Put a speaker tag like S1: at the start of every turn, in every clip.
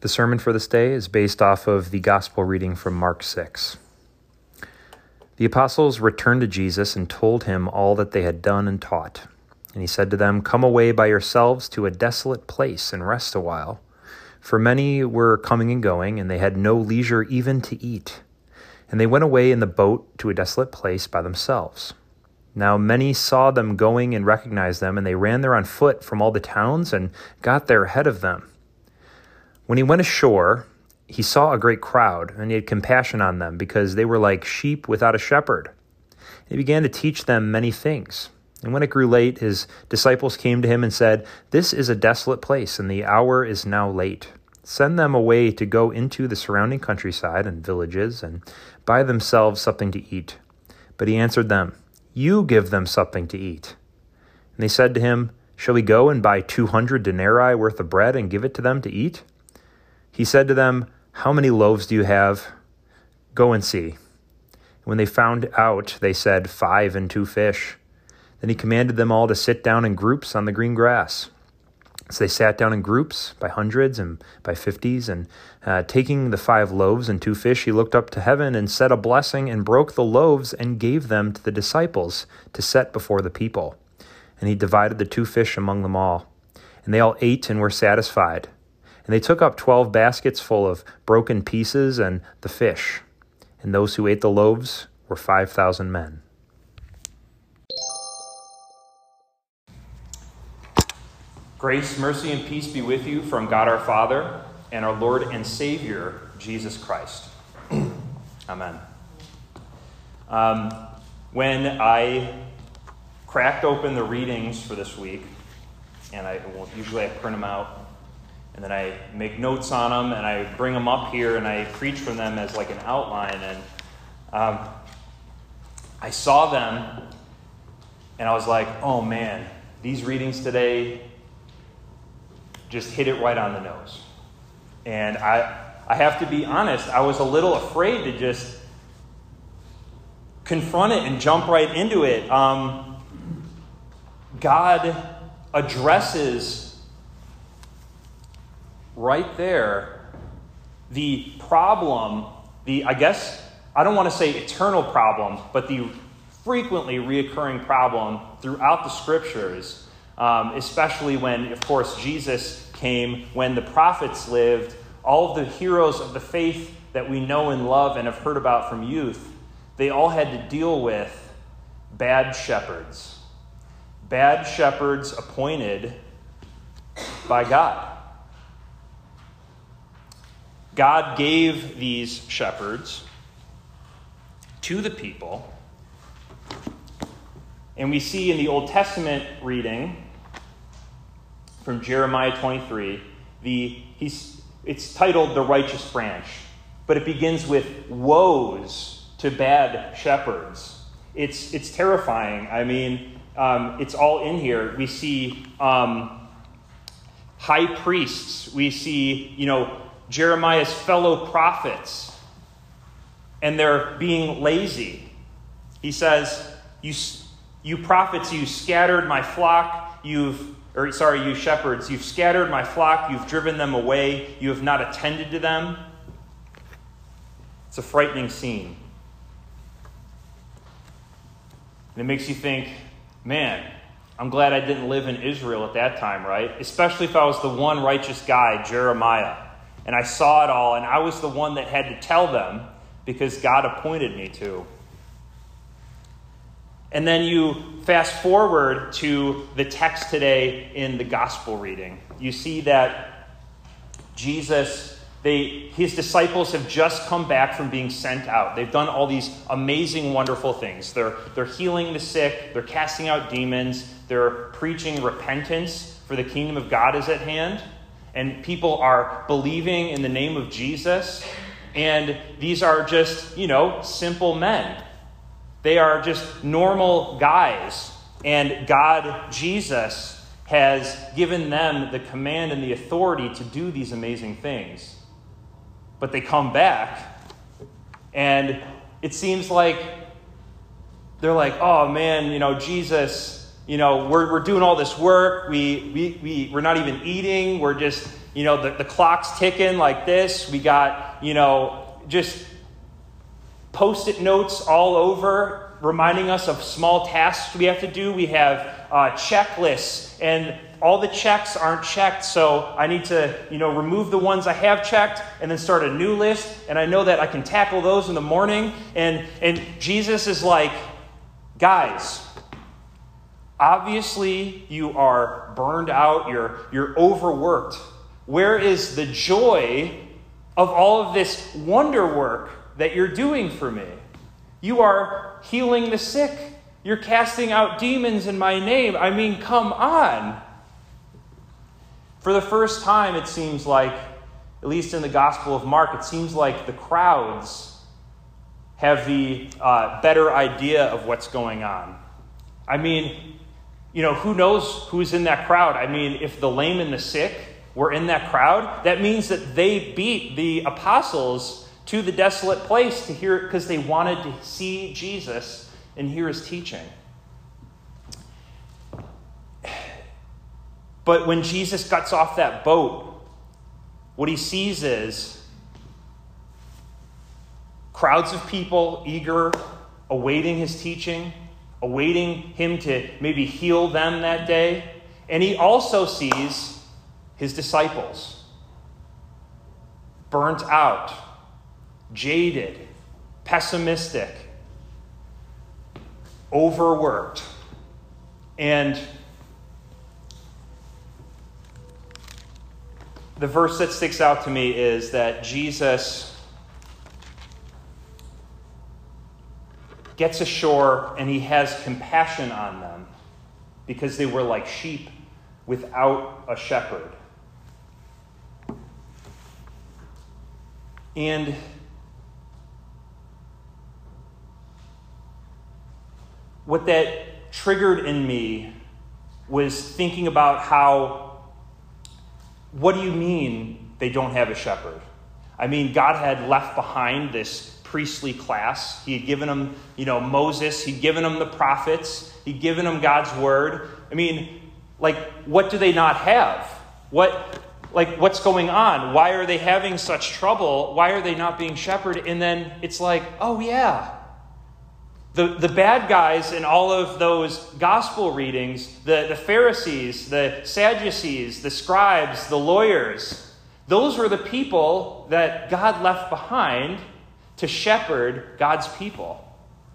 S1: The sermon for this day is based off of the gospel reading from Mark 6. The apostles returned to Jesus and told him all that they had done and taught. And he said to them, Come away by yourselves to a desolate place and rest a while. For many were coming and going, and they had no leisure even to eat. And they went away in the boat to a desolate place by themselves. Now many saw them going and recognized them, and they ran there on foot from all the towns and got there ahead of them. When he went ashore, he saw a great crowd, and he had compassion on them, because they were like sheep without a shepherd. He began to teach them many things. And when it grew late, his disciples came to him and said, This is a desolate place, and the hour is now late. Send them away to go into the surrounding countryside and villages and buy themselves something to eat. But he answered them, You give them something to eat. And they said to him, Shall we go and buy two hundred denarii worth of bread and give it to them to eat? He said to them, How many loaves do you have? Go and see. When they found out, they said, Five and two fish. Then he commanded them all to sit down in groups on the green grass. So they sat down in groups by hundreds and by fifties, and uh, taking the five loaves and two fish, he looked up to heaven and said a blessing and broke the loaves and gave them to the disciples to set before the people. And he divided the two fish among them all. And they all ate and were satisfied. And they took up twelve baskets full of broken pieces and the fish. And those who ate the loaves were five thousand men. Grace, mercy, and peace be with you from God our Father and our Lord and Savior, Jesus Christ. Amen. Um, when I cracked open the readings for this week, and I well, usually I print them out and then I make notes on them and I bring them up here and I preach from them as like an outline. And um, I saw them and I was like, oh man, these readings today just hit it right on the nose. And I, I have to be honest, I was a little afraid to just confront it and jump right into it. Um, God addresses right there the problem, the, I guess, I don't want to say eternal problem, but the frequently reoccurring problem throughout the scriptures, um, especially when, of course, Jesus came, when the prophets lived, all of the heroes of the faith that we know and love and have heard about from youth, they all had to deal with bad shepherds. Bad shepherds appointed by God. God gave these shepherds to the people. And we see in the Old Testament reading from Jeremiah 23, the, it's titled The Righteous Branch, but it begins with woes to bad shepherds. It's, it's terrifying. I mean, um, it's all in here. We see um, high priests, we see, you know, Jeremiah's fellow prophets, and they're being lazy. He says, You, you prophets, you scattered my flock, you've or sorry, you shepherds, you've scattered my flock, you've driven them away, you have not attended to them. It's a frightening scene. And it makes you think, man, I'm glad I didn't live in Israel at that time, right? Especially if I was the one righteous guy, Jeremiah and I saw it all, and I was the one that had to tell them because God appointed me to. And then you fast forward to the text today in the gospel reading. You see that Jesus, they, his disciples have just come back from being sent out. They've done all these amazing, wonderful things. They're, they're healing the sick, they're casting out demons, they're preaching repentance, for the kingdom of God is at hand and people are believing in the name of Jesus. And these are just, you know, simple men. They are just normal guys. And God, Jesus, has given them the command and the authority to do these amazing things. But they come back, and it seems like they're like, oh man, you know, Jesus, you know, we're, we're doing all this work. We, we, we, we're not even eating. We're just, you know, the, the clock's ticking like this. We got, you know, just post it notes all over reminding us of small tasks we have to do. We have uh, checklists, and all the checks aren't checked, so I need to, you know, remove the ones I have checked and then start a new list. And I know that I can tackle those in the morning. And and Jesus is like, guys, obviously you are burned out. You're you're overworked. Where is the joy of all of this wonder work that you're doing for me? You are healing the sick. You're casting out demons in my name. I mean, come on. For the first time, it seems like, at least in the Gospel of Mark, it seems like the crowds have the uh, better idea of what's going on. I mean, you know, who knows who's in that crowd? I mean, if the lame and the sick were in that crowd, that means that they beat the apostles to the desolate place to hear it because they wanted to see Jesus and hear his teaching. But when Jesus gets off that boat, what he sees is crowds of people eager, awaiting his teaching, awaiting him to maybe heal them that day. And he also sees his disciples burnt out jaded, pessimistic, overworked. And the verse that sticks out to me is that Jesus gets ashore and he has compassion on them because they were like sheep without a shepherd. And what that triggered in me was thinking about how, what do you mean they don't have a shepherd? I mean, God had left behind this priestly class. He had given them, you know, Moses, he'd given them the prophets, he'd given them God's word. I mean, like, what do they not have? What, like, what's going on? Why are they having such trouble? Why are they not being shepherded? And then it's like, oh, yeah, the, the bad guys in all of those gospel readings, the, the Pharisees, the Sadducees, the scribes, the lawyers, those were the people that God left behind to shepherd God's people.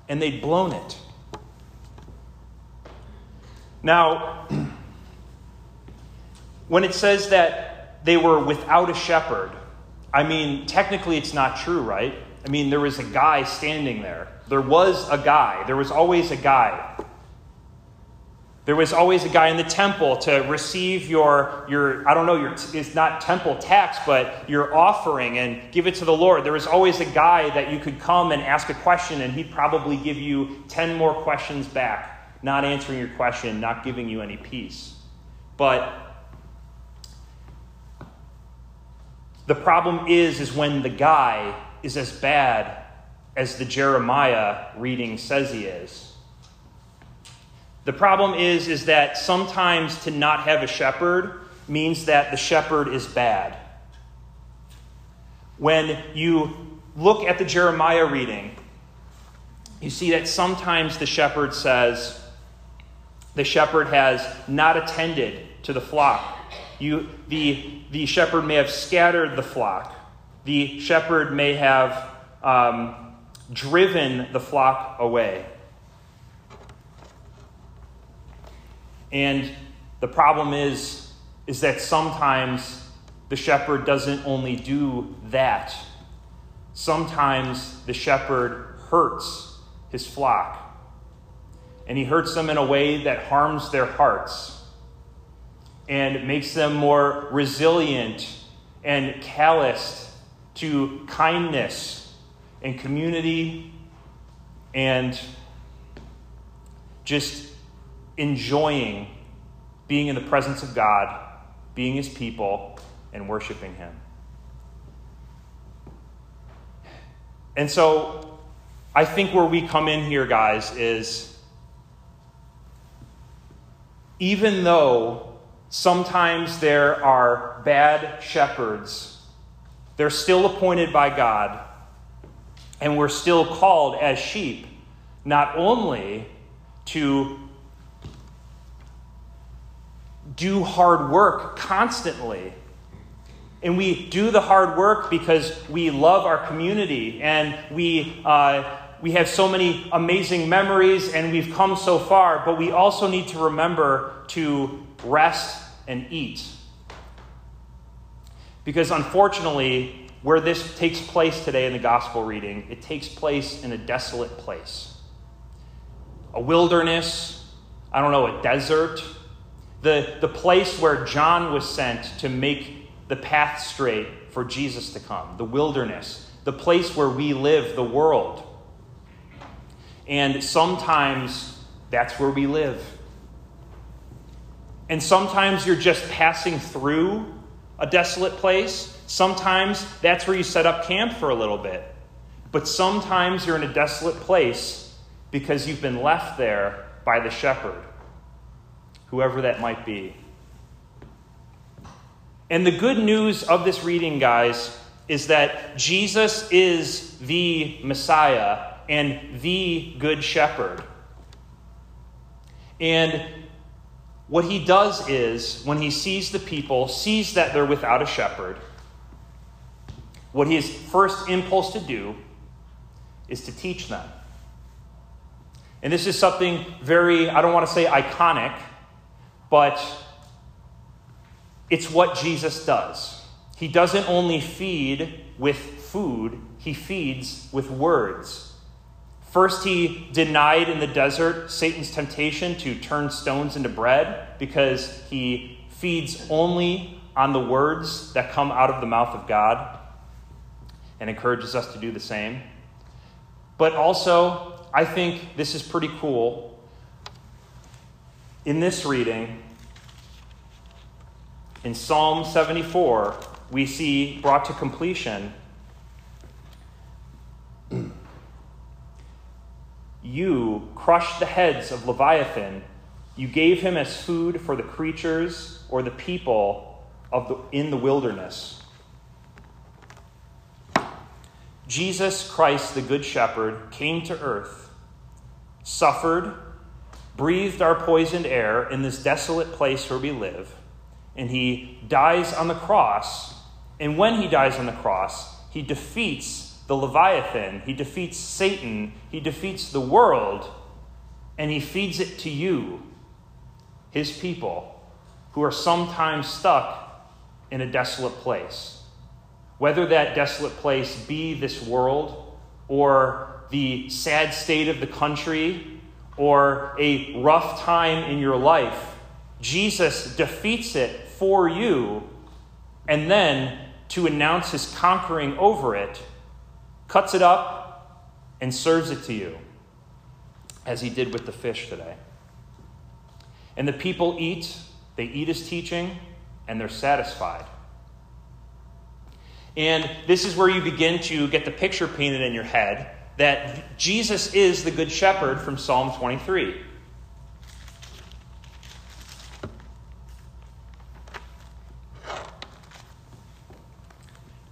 S1: And they'd blown it. Now, when it says that they were without a shepherd, I mean, technically it's not true, right? I mean, there was a guy standing there. There was a guy. There was always a guy. There was always a guy in the temple to receive your, your I don't know, your, it's not temple tax, but your offering and give it to the Lord. There was always a guy that you could come and ask a question, and he'd probably give you 10 more questions back, not answering your question, not giving you any peace. But the problem is, is when the guy is as bad as the Jeremiah reading says he is. The problem is, is that sometimes to not have a shepherd means that the shepherd is bad. When you look at the Jeremiah reading, you see that sometimes the shepherd says, the shepherd has not attended to the flock. You, the, the shepherd may have scattered the flock. The shepherd may have um, driven the flock away. And the problem is, is that sometimes the shepherd doesn't only do that. Sometimes the shepherd hurts his flock. And he hurts them in a way that harms their hearts and makes them more resilient and calloused to kindness and community and just enjoying being in the presence of God, being His people, and worshiping Him. And so I think where we come in here, guys, is even though Sometimes there are bad shepherds. They're still appointed by God, and we're still called as sheep not only to do hard work constantly. And we do the hard work because we love our community and we, uh, we have so many amazing memories and we've come so far, but we also need to remember to rest and eat. Because unfortunately, where this takes place today in the gospel reading, it takes place in a desolate place. A wilderness, I don't know, a desert, the, the place where John was sent to make the path straight for Jesus to come, the wilderness, the place where we live, the world. And sometimes that's where we live. And sometimes you're just passing through a desolate place. Sometimes that's where you set up camp for a little bit. But sometimes you're in a desolate place because you've been left there by the shepherd whoever that might be. And the good news of this reading, guys, is that Jesus is the Messiah and the Good Shepherd. And what he does is, when he sees the people, sees that they're without a shepherd, what his first impulse to do is to teach them. And this is something very, I don't want to say iconic, but it's what Jesus does. He doesn't only feed with food, he feeds with words. First, he denied in the desert Satan's temptation to turn stones into bread because he feeds only on the words that come out of the mouth of God and encourages us to do the same. But also, I think this is pretty cool in this reading, in Psalm 74, we see brought to completion You crushed the heads of Leviathan. You gave him as food for the creatures or the people of the, in the wilderness. Jesus Christ, the Good Shepherd, came to earth, suffered, breathed our poisoned air in this desolate place where we live, and he dies on the cross. And when he dies on the cross, he defeats the Leviathan, he defeats Satan, he defeats the world, and he feeds it to you, his people, who are sometimes stuck in a desolate place. Whether that desolate place be this world or the sad state of the country or a rough time in your life, Jesus defeats it for you, and then to announce his conquering over it, cuts it up and serves it to you, as he did with the fish today. And the people eat, they eat his teaching, and they're satisfied. And this is where you begin to get the picture painted in your head that Jesus is the Good Shepherd from Psalm 23.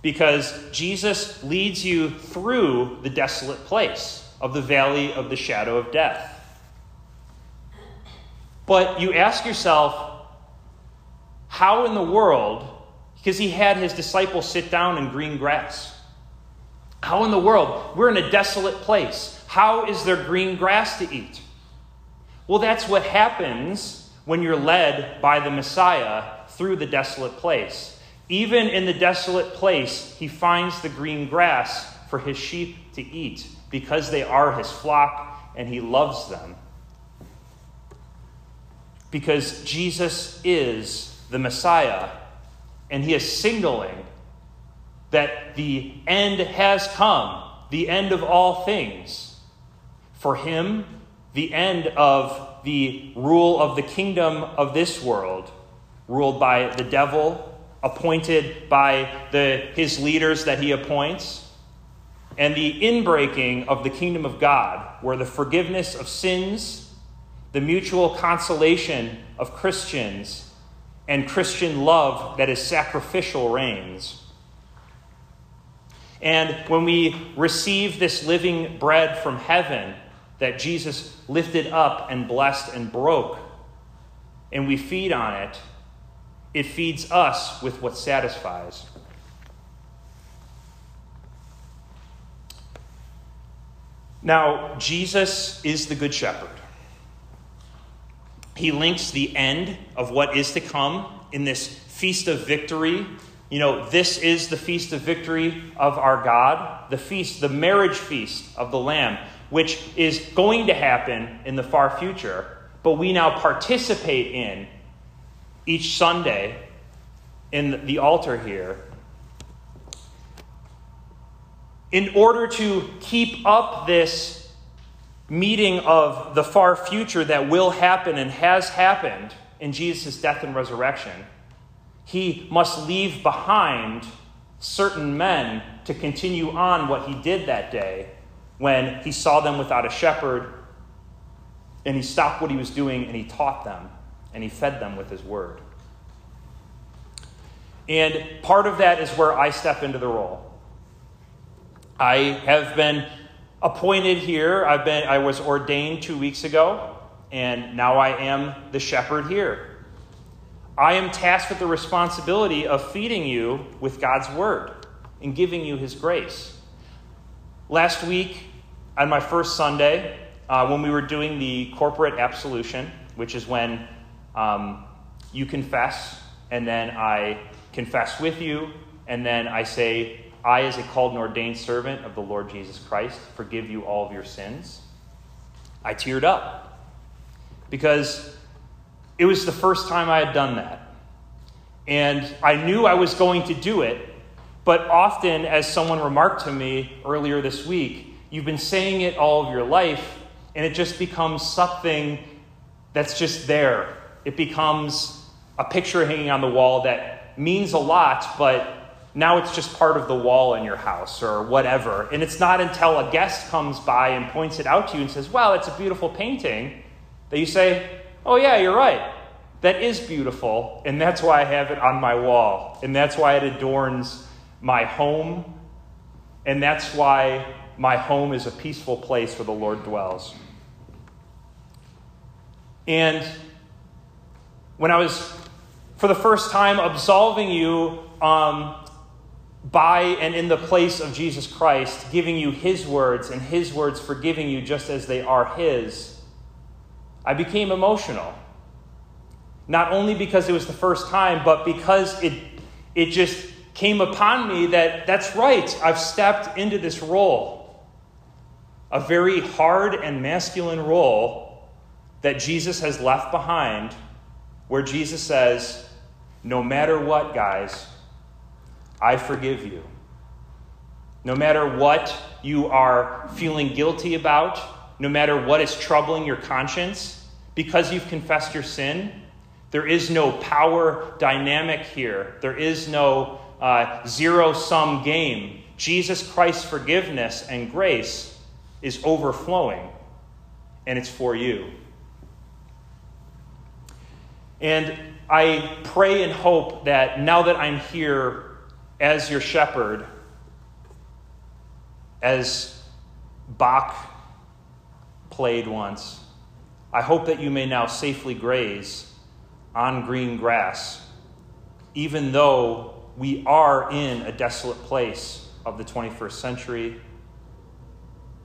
S1: Because Jesus leads you through the desolate place of the valley of the shadow of death. But you ask yourself, how in the world, because he had his disciples sit down in green grass. How in the world? We're in a desolate place. How is there green grass to eat? Well, that's what happens when you're led by the Messiah through the desolate place. Even in the desolate place, he finds the green grass for his sheep to eat because they are his flock and he loves them. Because Jesus is the Messiah and he is signaling that the end has come, the end of all things. For him, the end of the rule of the kingdom of this world, ruled by the devil, appointed by the, his leaders that he appoints, and the inbreaking of the kingdom of God, where the forgiveness of sins, the mutual consolation of Christians,
S2: and Christian love that is sacrificial reigns. And when we receive this living bread from heaven that Jesus lifted up and blessed and broke, and we feed on it, it feeds us with what satisfies. Now, Jesus is the Good Shepherd. He links the end of what is to come in this feast of victory. You know, this is the feast of victory of our God, the feast, the marriage feast of the Lamb, which is going to happen in the far future, but we now participate in each Sunday in the altar here. In order to keep up this meeting of the far future that will happen and has happened in Jesus' death and resurrection, he must leave behind certain men to continue on what he did that day when he saw them without a shepherd and he stopped what he was doing and he taught them and he fed them with his word. And part of that is where I step into the role. I have been appointed here. I've been I was ordained 2 weeks ago and now I am the shepherd here. I am tasked with the responsibility of feeding you with God's word and giving you his grace. Last week on my first Sunday, uh, when we were doing the corporate absolution, which is when um, you confess and then I confess with you, and then I say, I, as a called and ordained servant of the Lord Jesus Christ, forgive you all of your sins. I teared up because it was the first time I had done that. And I knew I was going to do it, but often, as someone remarked to me earlier this week, you've been saying it all of your life, and it just becomes something that's just there. It becomes a picture hanging on the wall that means a lot, but now it's just part of the wall in your house or whatever. And it's not until a guest comes by and points it out to you and says, Wow, it's a beautiful painting, that you say, Oh, yeah, you're right. That is beautiful. And that's why I have it on my wall. And that's why it adorns my home. And that's why my home is a peaceful place where the Lord dwells. And when I was, for the first time, absolving you um, by and in the place of Jesus Christ, giving you His words and His words forgiving you just as they are His, I became emotional. Not only because it was the first time, but because it, it just came upon me that that's right, I've stepped into this role. A very hard and masculine role that Jesus has left behind, where Jesus says, No matter what, guys, I forgive you. No matter what you are feeling guilty about, no matter what is troubling your conscience, because you've confessed your sin, there is no power dynamic here. There is no uh, zero sum game. Jesus Christ's forgiveness and grace is overflowing, and it's for you. And I pray and hope that now that I'm here as your shepherd, as Bach played once, I hope that you may now safely graze on green grass, even though we are in a desolate place of the 21st century,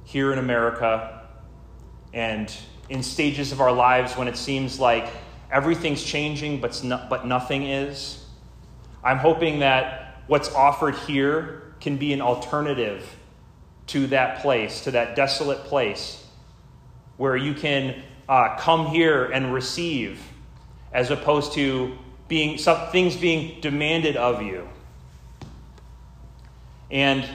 S2: here in America, and in stages of our lives when it seems like everything's changing but, but nothing is. I'm hoping that what's offered here can be an alternative to that place, to that desolate place, where you can uh, come here and receive, as opposed to being some things being demanded of you. And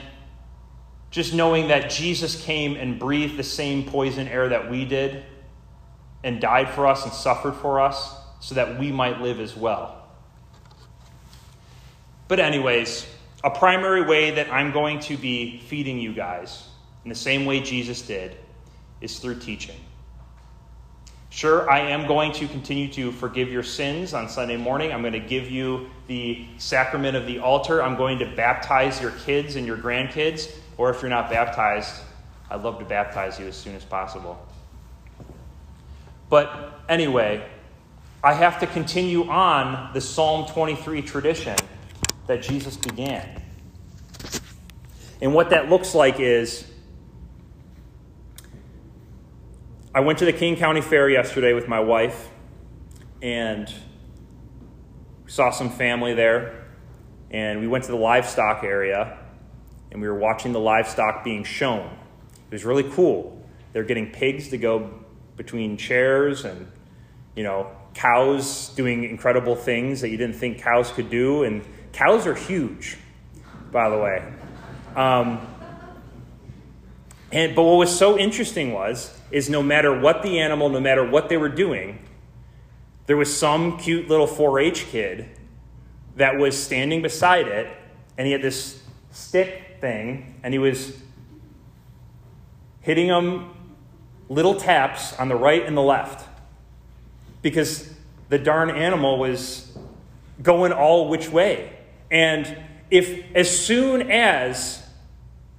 S2: just knowing that Jesus came and breathed the same poison air that we did and died for us and suffered for us so that we might live as well. But, anyways, a primary way that I'm going to be feeding you guys, in the same way Jesus did, is through teaching. Sure, I am going to continue to forgive your sins on Sunday morning. I'm going to give you the sacrament of the altar. I'm going to baptize your kids and your grandkids. Or if you're not baptized, I'd love to baptize you as soon as possible. But anyway, I have to continue on the Psalm 23 tradition that Jesus began. And what that looks like is I went to the King County Fair yesterday with my wife and saw some family there. And we went to the livestock area and we were watching the livestock being shown. It was really cool. They're getting pigs to go between chairs and, you know, cows doing incredible things that you didn't think cows could do. And cows are huge, by the way. Um, and, but what was so interesting was, is no matter what the animal, no matter what they were doing, there was some cute little 4 H kid that was standing beside it, and he had this stick thing, and he was hitting them little taps on the right and the left because the darn animal was going all which way. And if as soon as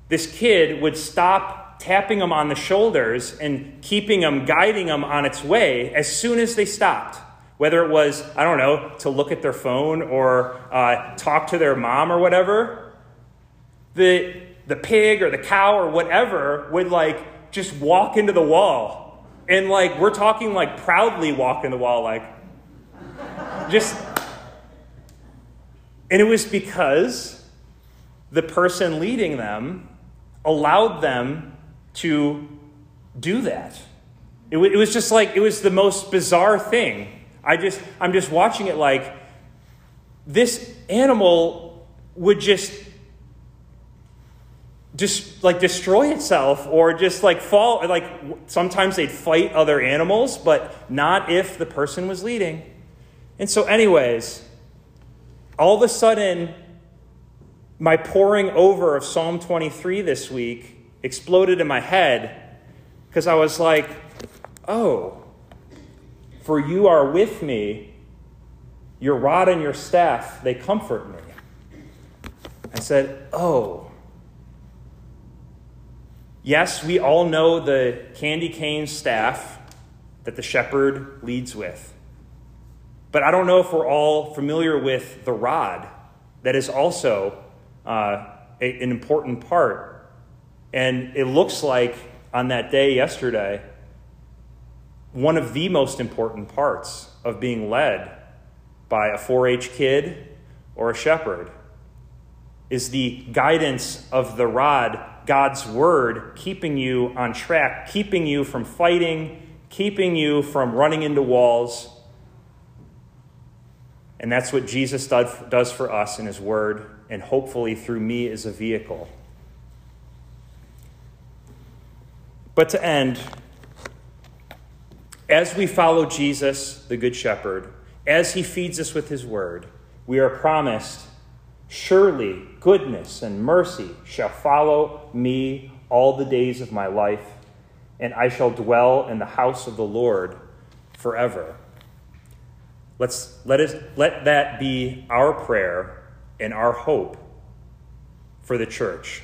S2: this kid would stop tapping them on the shoulders and keeping them, guiding them on its way as soon as they stopped. Whether it was, I don't know, to look at their phone or uh, talk to their mom or whatever, the, the pig or the cow or whatever would like just walk into the wall. And like, we're talking like proudly walk in the wall, like, just. And it was because the person leading them allowed them to do that. It, w- it was just like, it was the most bizarre thing. I just, I'm just watching it like this animal would just just like destroy itself or just like fall like sometimes they'd fight other animals but not if the person was leading and so anyways all of a sudden my poring over of psalm 23 this week exploded in my head because I was like, oh, for you are with me, your rod and your staff, they comfort me. I said, oh. Yes, we all know the candy cane staff that the shepherd leads with. But I don't know if we're all familiar with the rod that is also uh, a, an important part and it looks like on that day yesterday, one of the most important parts of being led by a 4 H kid or a shepherd is the guidance of the rod, God's word, keeping you on track, keeping you from fighting, keeping you from running into walls. And that's what Jesus does for us in his word, and hopefully through me as a vehicle. But to end, as we follow Jesus, the Good Shepherd, as he feeds us with his word, we are promised surely goodness and mercy shall follow me all the days of my life, and I shall dwell in the house of the Lord forever. Let's, let, us, let that be our prayer and our hope for the church.